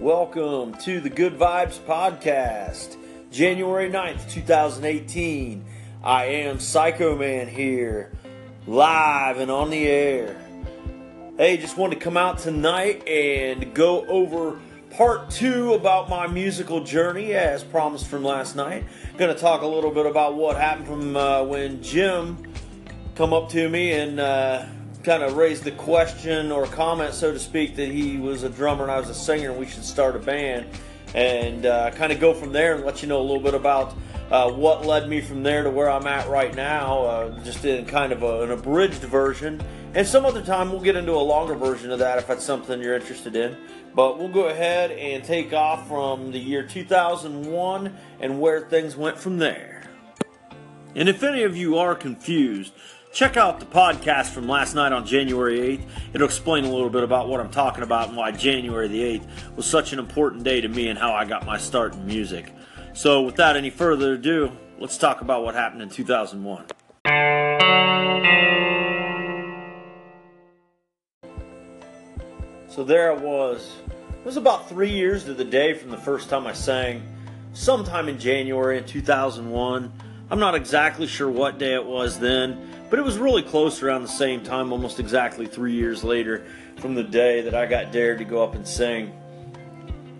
Welcome to the Good Vibes Podcast, January 9th, 2018. I am Psycho Man here, live and on the air. Hey, just wanted to come out tonight and go over part two about my musical journey as promised from last night. Going to talk a little bit about what happened from uh, when Jim come up to me and uh, kind of raised the question or comment, so to speak, that he was a drummer and I was a singer and we should start a band. And uh, kind of go from there and let you know a little bit about uh, what led me from there to where I'm at right now, uh, just in kind of a, an abridged version. And some other time we'll get into a longer version of that if that's something you're interested in. But we'll go ahead and take off from the year 2001 and where things went from there. And if any of you are confused, check out the podcast from last night on January 8th. It'll explain a little bit about what I'm talking about and why January the 8th was such an important day to me and how I got my start in music. So, without any further ado, let's talk about what happened in 2001. So, there I was. It was about three years to the day from the first time I sang, sometime in January in 2001. I'm not exactly sure what day it was then, but it was really close around the same time, almost exactly three years later from the day that I got dared to go up and sing.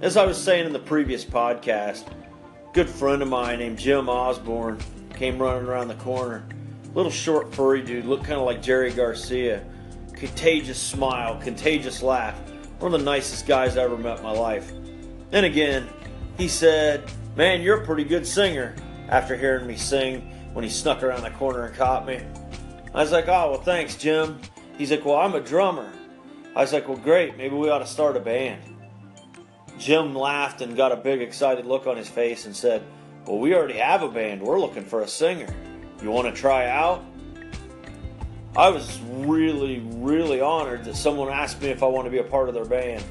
As I was saying in the previous podcast, a good friend of mine named Jim Osborne came running around the corner. Little short, furry dude, looked kind of like Jerry Garcia. Contagious smile, contagious laugh. One of the nicest guys I ever met in my life. And again, he said, Man, you're a pretty good singer after hearing me sing when he snuck around the corner and caught me. I was like, oh, well, thanks, Jim. He's like, well, I'm a drummer. I was like, well, great. Maybe we ought to start a band. Jim laughed and got a big, excited look on his face and said, well, we already have a band. We're looking for a singer. You want to try out? I was really, really honored that someone asked me if I want to be a part of their band.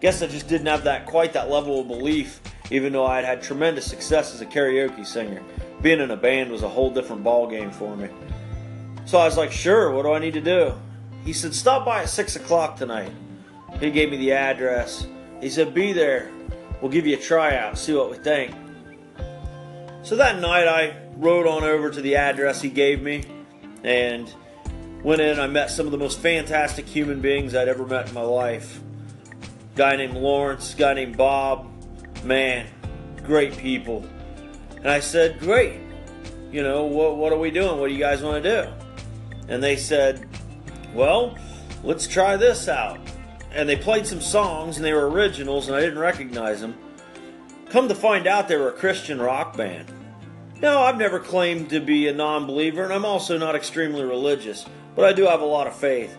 Guess I just didn't have that quite that level of belief even though I had had tremendous success as a karaoke singer. Being in a band was a whole different ballgame for me. So I was like, sure, what do I need to do? He said, stop by at 6 o'clock tonight. He gave me the address. He said, be there. We'll give you a tryout, see what we think. So that night I rode on over to the address he gave me and went in. I met some of the most fantastic human beings I'd ever met in my life. Guy named Lawrence, guy named Bob, man, great people. And I said, great. You know, what, what are we doing? What do you guys want to do? And they said, well, let's try this out. And they played some songs and they were originals and I didn't recognize them. Come to find out, they were a Christian rock band. Now, I've never claimed to be a non believer and I'm also not extremely religious, but I do have a lot of faith.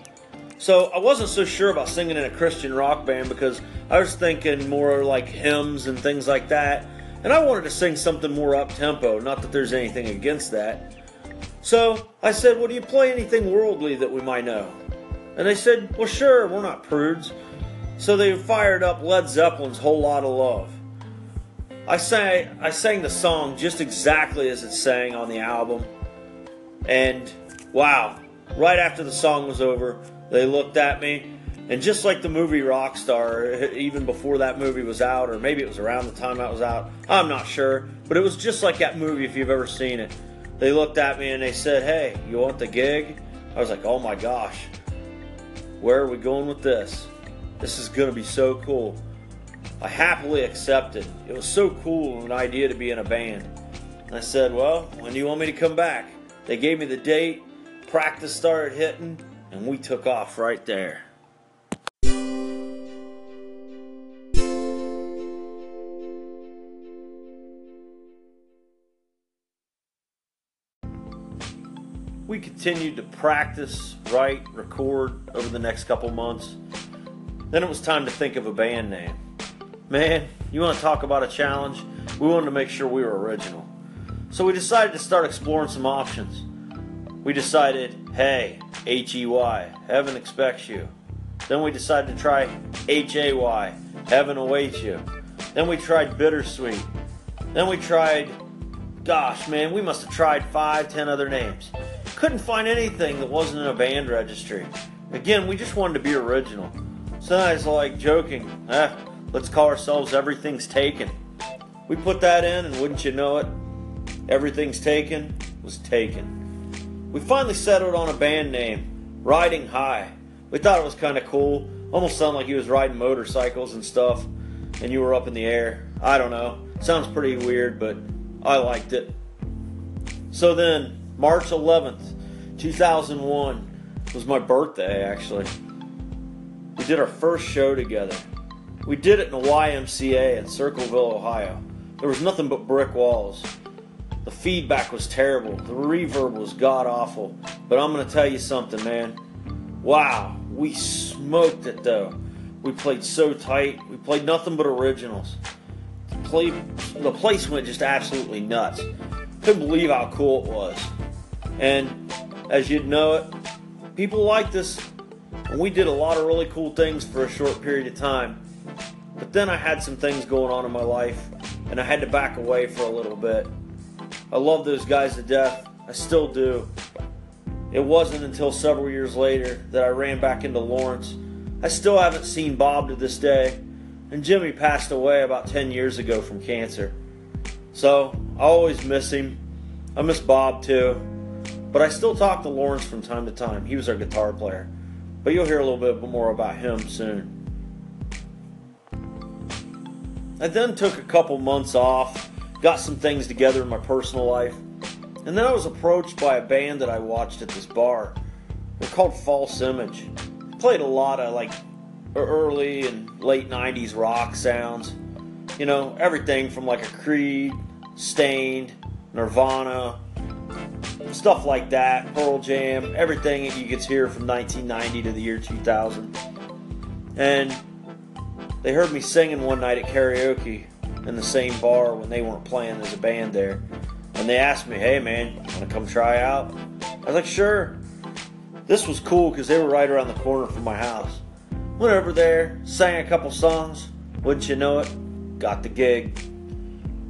So I wasn't so sure about singing in a Christian rock band because I was thinking more like hymns and things like that. And I wanted to sing something more up tempo, not that there's anything against that. So I said, Well, do you play anything worldly that we might know? And they said, Well, sure, we're not prudes. So they fired up Led Zeppelin's Whole Lotta Love. I sang, I sang the song just exactly as it sang on the album. And wow, right after the song was over, they looked at me, and just like the movie Rockstar, even before that movie was out, or maybe it was around the time that was out, I'm not sure, but it was just like that movie if you've ever seen it. They looked at me and they said, Hey, you want the gig? I was like, Oh my gosh, where are we going with this? This is going to be so cool. I happily accepted. It was so cool an idea to be in a band. And I said, Well, when do you want me to come back? They gave me the date, practice started hitting and we took off right there. We continued to practice, write, record over the next couple months. Then it was time to think of a band name. Man, you want to talk about a challenge? We wanted to make sure we were original. So we decided to start exploring some options. We decided, hey, H E Y. Heaven expects you. Then we decided to try H A Y. Heaven awaits you. Then we tried bittersweet. Then we tried, gosh, man, we must have tried five, ten other names. Couldn't find anything that wasn't in a band registry. Again, we just wanted to be original. So I was like joking, eh, Let's call ourselves Everything's Taken. We put that in, and wouldn't you know it, Everything's Taken was taken. We finally settled on a band name, Riding High. We thought it was kind of cool. Almost sounded like he was riding motorcycles and stuff, and you were up in the air. I don't know. Sounds pretty weird, but I liked it. So then, March 11th, 2001 was my birthday, actually. We did our first show together. We did it in a YMCA in Circleville, Ohio. There was nothing but brick walls. The feedback was terrible. The reverb was god awful. But I'm going to tell you something, man. Wow, we smoked it though. We played so tight. We played nothing but originals. The, play, the place went just absolutely nuts. Couldn't believe how cool it was. And as you'd know it, people liked us. And we did a lot of really cool things for a short period of time. But then I had some things going on in my life, and I had to back away for a little bit. I love those guys to death. I still do. It wasn't until several years later that I ran back into Lawrence. I still haven't seen Bob to this day, and Jimmy passed away about 10 years ago from cancer. So I always miss him. I miss Bob too. But I still talk to Lawrence from time to time. He was our guitar player. But you'll hear a little bit more about him soon. I then took a couple months off, got some things together in my personal life, and then I was approached by a band that I watched at this bar. They're called False Image. Played a lot of like early and late 90s rock sounds. You know, everything from like a Creed, Staind, Nirvana, stuff like that, Pearl Jam, everything that you could hear from 1990 to the year 2000. And they heard me singing one night at karaoke in the same bar when they weren't playing as a band there. And they asked me, hey man, want to come try out? I was like, sure. This was cool because they were right around the corner from my house. Went over there, sang a couple songs. Wouldn't you know it? Got the gig.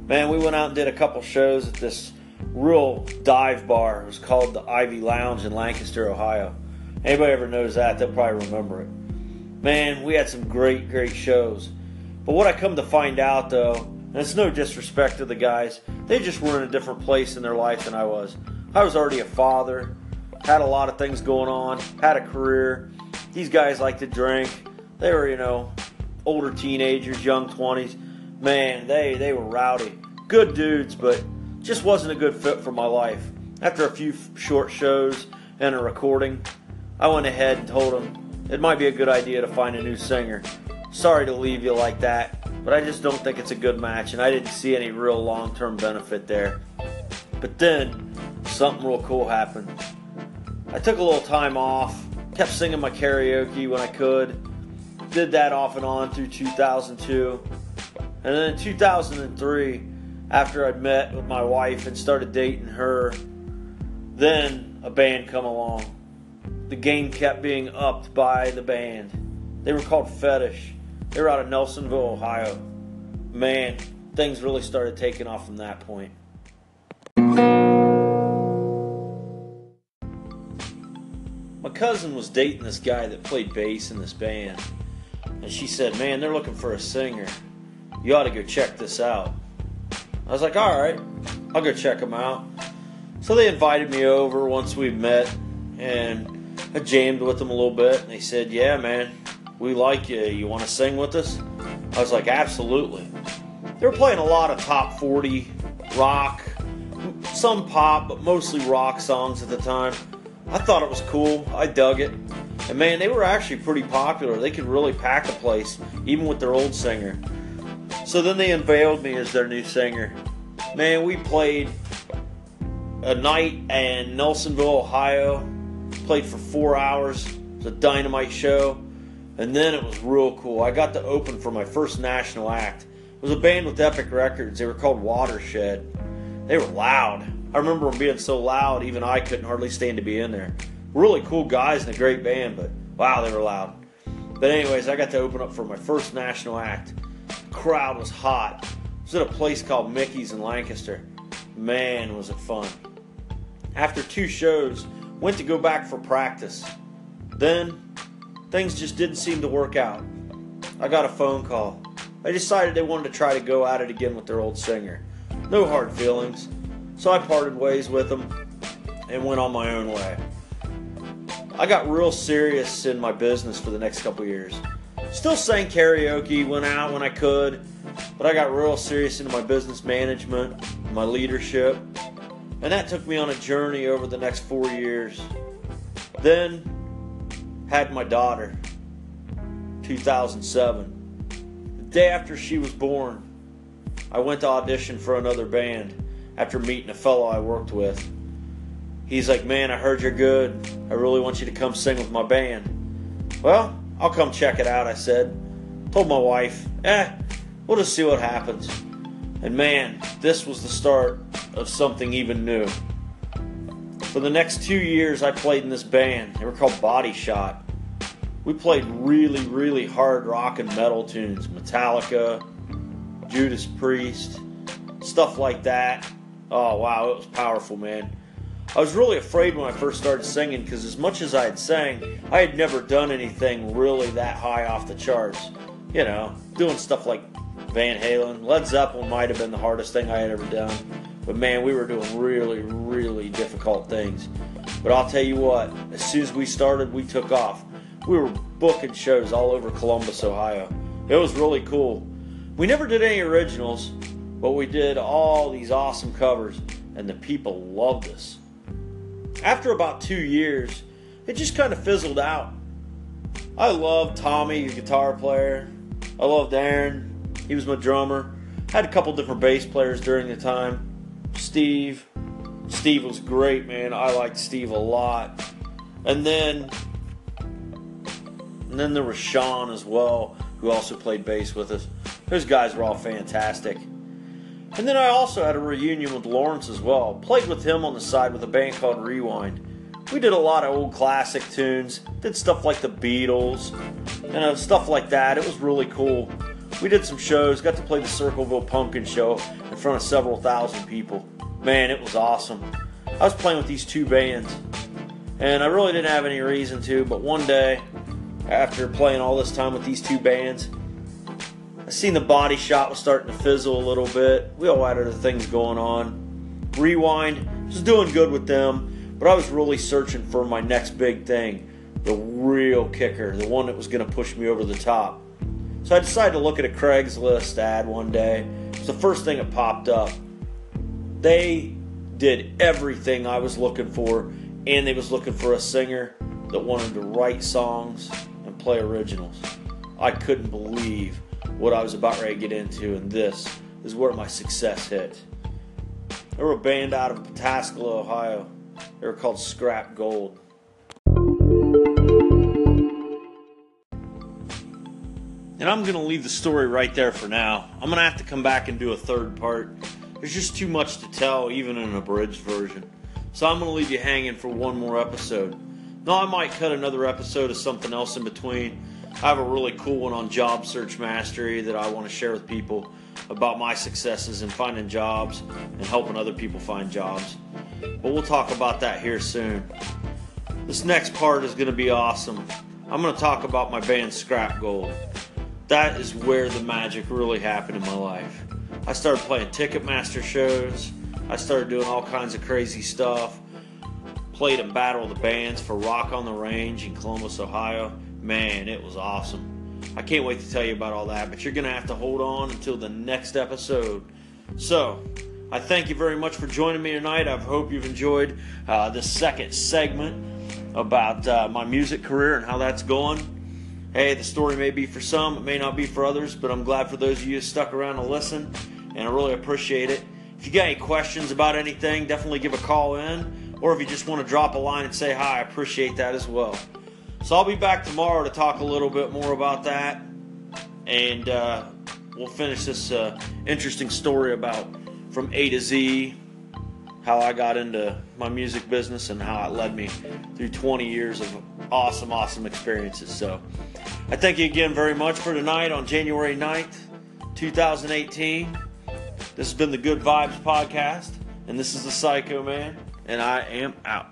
Man, we went out and did a couple shows at this real dive bar. It was called the Ivy Lounge in Lancaster, Ohio. Anybody ever knows that, they'll probably remember it. Man, we had some great, great shows. But what I come to find out, though, and it's no disrespect to the guys, they just were in a different place in their life than I was. I was already a father, had a lot of things going on, had a career. These guys like to drink. They were, you know, older teenagers, young 20s. Man, they, they were rowdy. Good dudes, but just wasn't a good fit for my life. After a few short shows and a recording, I went ahead and told them it might be a good idea to find a new singer. Sorry to leave you like that, but I just don't think it's a good match, and I didn't see any real long term benefit there. But then, something real cool happened. I took a little time off, kept singing my karaoke when I could, did that off and on through 2002. And then in 2003, after I'd met with my wife and started dating her, then a band come along. The game kept being upped by the band. They were called Fetish. They were out of Nelsonville, Ohio. Man, things really started taking off from that point. My cousin was dating this guy that played bass in this band. And she said, Man, they're looking for a singer. You ought to go check this out. I was like, all right, I'll go check them out. So they invited me over once we met, and I jammed with them a little bit. And they said, yeah, man, we like you. You want to sing with us? I was like, absolutely. They were playing a lot of top 40 rock, some pop, but mostly rock songs at the time. I thought it was cool. I dug it. And man, they were actually pretty popular. They could really pack a place, even with their old singer. So then they unveiled me as their new singer. Man, we played a night in Nelsonville, Ohio. Played for four hours. It was a dynamite show. And then it was real cool. I got to open for my first national act. It was a band with Epic Records. They were called Watershed. They were loud. I remember them being so loud, even I couldn't hardly stand to be in there. Really cool guys and a great band, but wow, they were loud. But, anyways, I got to open up for my first national act crowd was hot. It was at a place called Mickey's in Lancaster. Man, was it fun. After two shows, went to go back for practice. Then, things just didn't seem to work out. I got a phone call. they decided they wanted to try to go at it again with their old singer. No hard feelings. So I parted ways with them and went on my own way. I got real serious in my business for the next couple years. Still sang karaoke, went out when I could, but I got real serious into my business management, my leadership, and that took me on a journey over the next four years. Then had my daughter, 2007. The day after she was born, I went to audition for another band after meeting a fellow I worked with. He's like, Man, I heard you're good. I really want you to come sing with my band. Well, I'll come check it out, I said. Told my wife, Eh, we'll just see what happens. And man, this was the start of something even new. For the next two years, I played in this band. They were called Body Shot. We played really, really hard rock and metal tunes Metallica, Judas Priest, stuff like that. Oh, wow, it was powerful, man. I was really afraid when I first started singing because, as much as I had sang, I had never done anything really that high off the charts. You know, doing stuff like Van Halen. Led Zeppelin might have been the hardest thing I had ever done. But man, we were doing really, really difficult things. But I'll tell you what, as soon as we started, we took off. We were booking shows all over Columbus, Ohio. It was really cool. We never did any originals, but we did all these awesome covers, and the people loved us. After about two years, it just kind of fizzled out. I loved Tommy, the guitar player. I loved Aaron, he was my drummer. Had a couple different bass players during the time. Steve. Steve was great, man. I liked Steve a lot. And then and then there was Sean as well, who also played bass with us. Those guys were all fantastic. And then I also had a reunion with Lawrence as well. Played with him on the side with a band called Rewind. We did a lot of old classic tunes, did stuff like the Beatles, and uh, stuff like that. It was really cool. We did some shows, got to play the Circleville Pumpkin Show front of several thousand people. Man, it was awesome. I was playing with these two bands, and I really didn't have any reason to, but one day, after playing all this time with these two bands, I seen the body shot was starting to fizzle a little bit. We all had other things going on. Rewind was doing good with them, but I was really searching for my next big thing the real kicker, the one that was going to push me over the top. So I decided to look at a Craigslist ad one day. It's the first thing that popped up. They did everything I was looking for, and they was looking for a singer that wanted to write songs and play originals. I couldn't believe what I was about ready to get into, and this is where my success hit. They were a band out of Pataskala, Ohio. They were called Scrap Gold. And I'm going to leave the story right there for now. I'm going to have to come back and do a third part. There's just too much to tell, even in an abridged version. So I'm going to leave you hanging for one more episode. No, I might cut another episode of something else in between. I have a really cool one on job search mastery that I want to share with people about my successes in finding jobs and helping other people find jobs. But we'll talk about that here soon. This next part is going to be awesome. I'm going to talk about my band Scrap Gold that is where the magic really happened in my life. I started playing Ticketmaster shows. I started doing all kinds of crazy stuff. Played in Battle of the Bands for Rock on the Range in Columbus, Ohio. Man, it was awesome. I can't wait to tell you about all that, but you're going to have to hold on until the next episode. So, I thank you very much for joining me tonight. I hope you've enjoyed uh, this second segment about uh, my music career and how that's going hey, the story may be for some, it may not be for others, but I'm glad for those of you who stuck around to listen, and I really appreciate it. If you got any questions about anything, definitely give a call in, or if you just want to drop a line and say hi, I appreciate that as well. So I'll be back tomorrow to talk a little bit more about that, and uh, we'll finish this uh, interesting story about from A to Z how I got into my music business and how it led me through 20 years of awesome, awesome experiences. So I thank you again very much for tonight on January 9th, 2018. This has been the Good Vibes Podcast, and this is the Psycho Man, and I am out.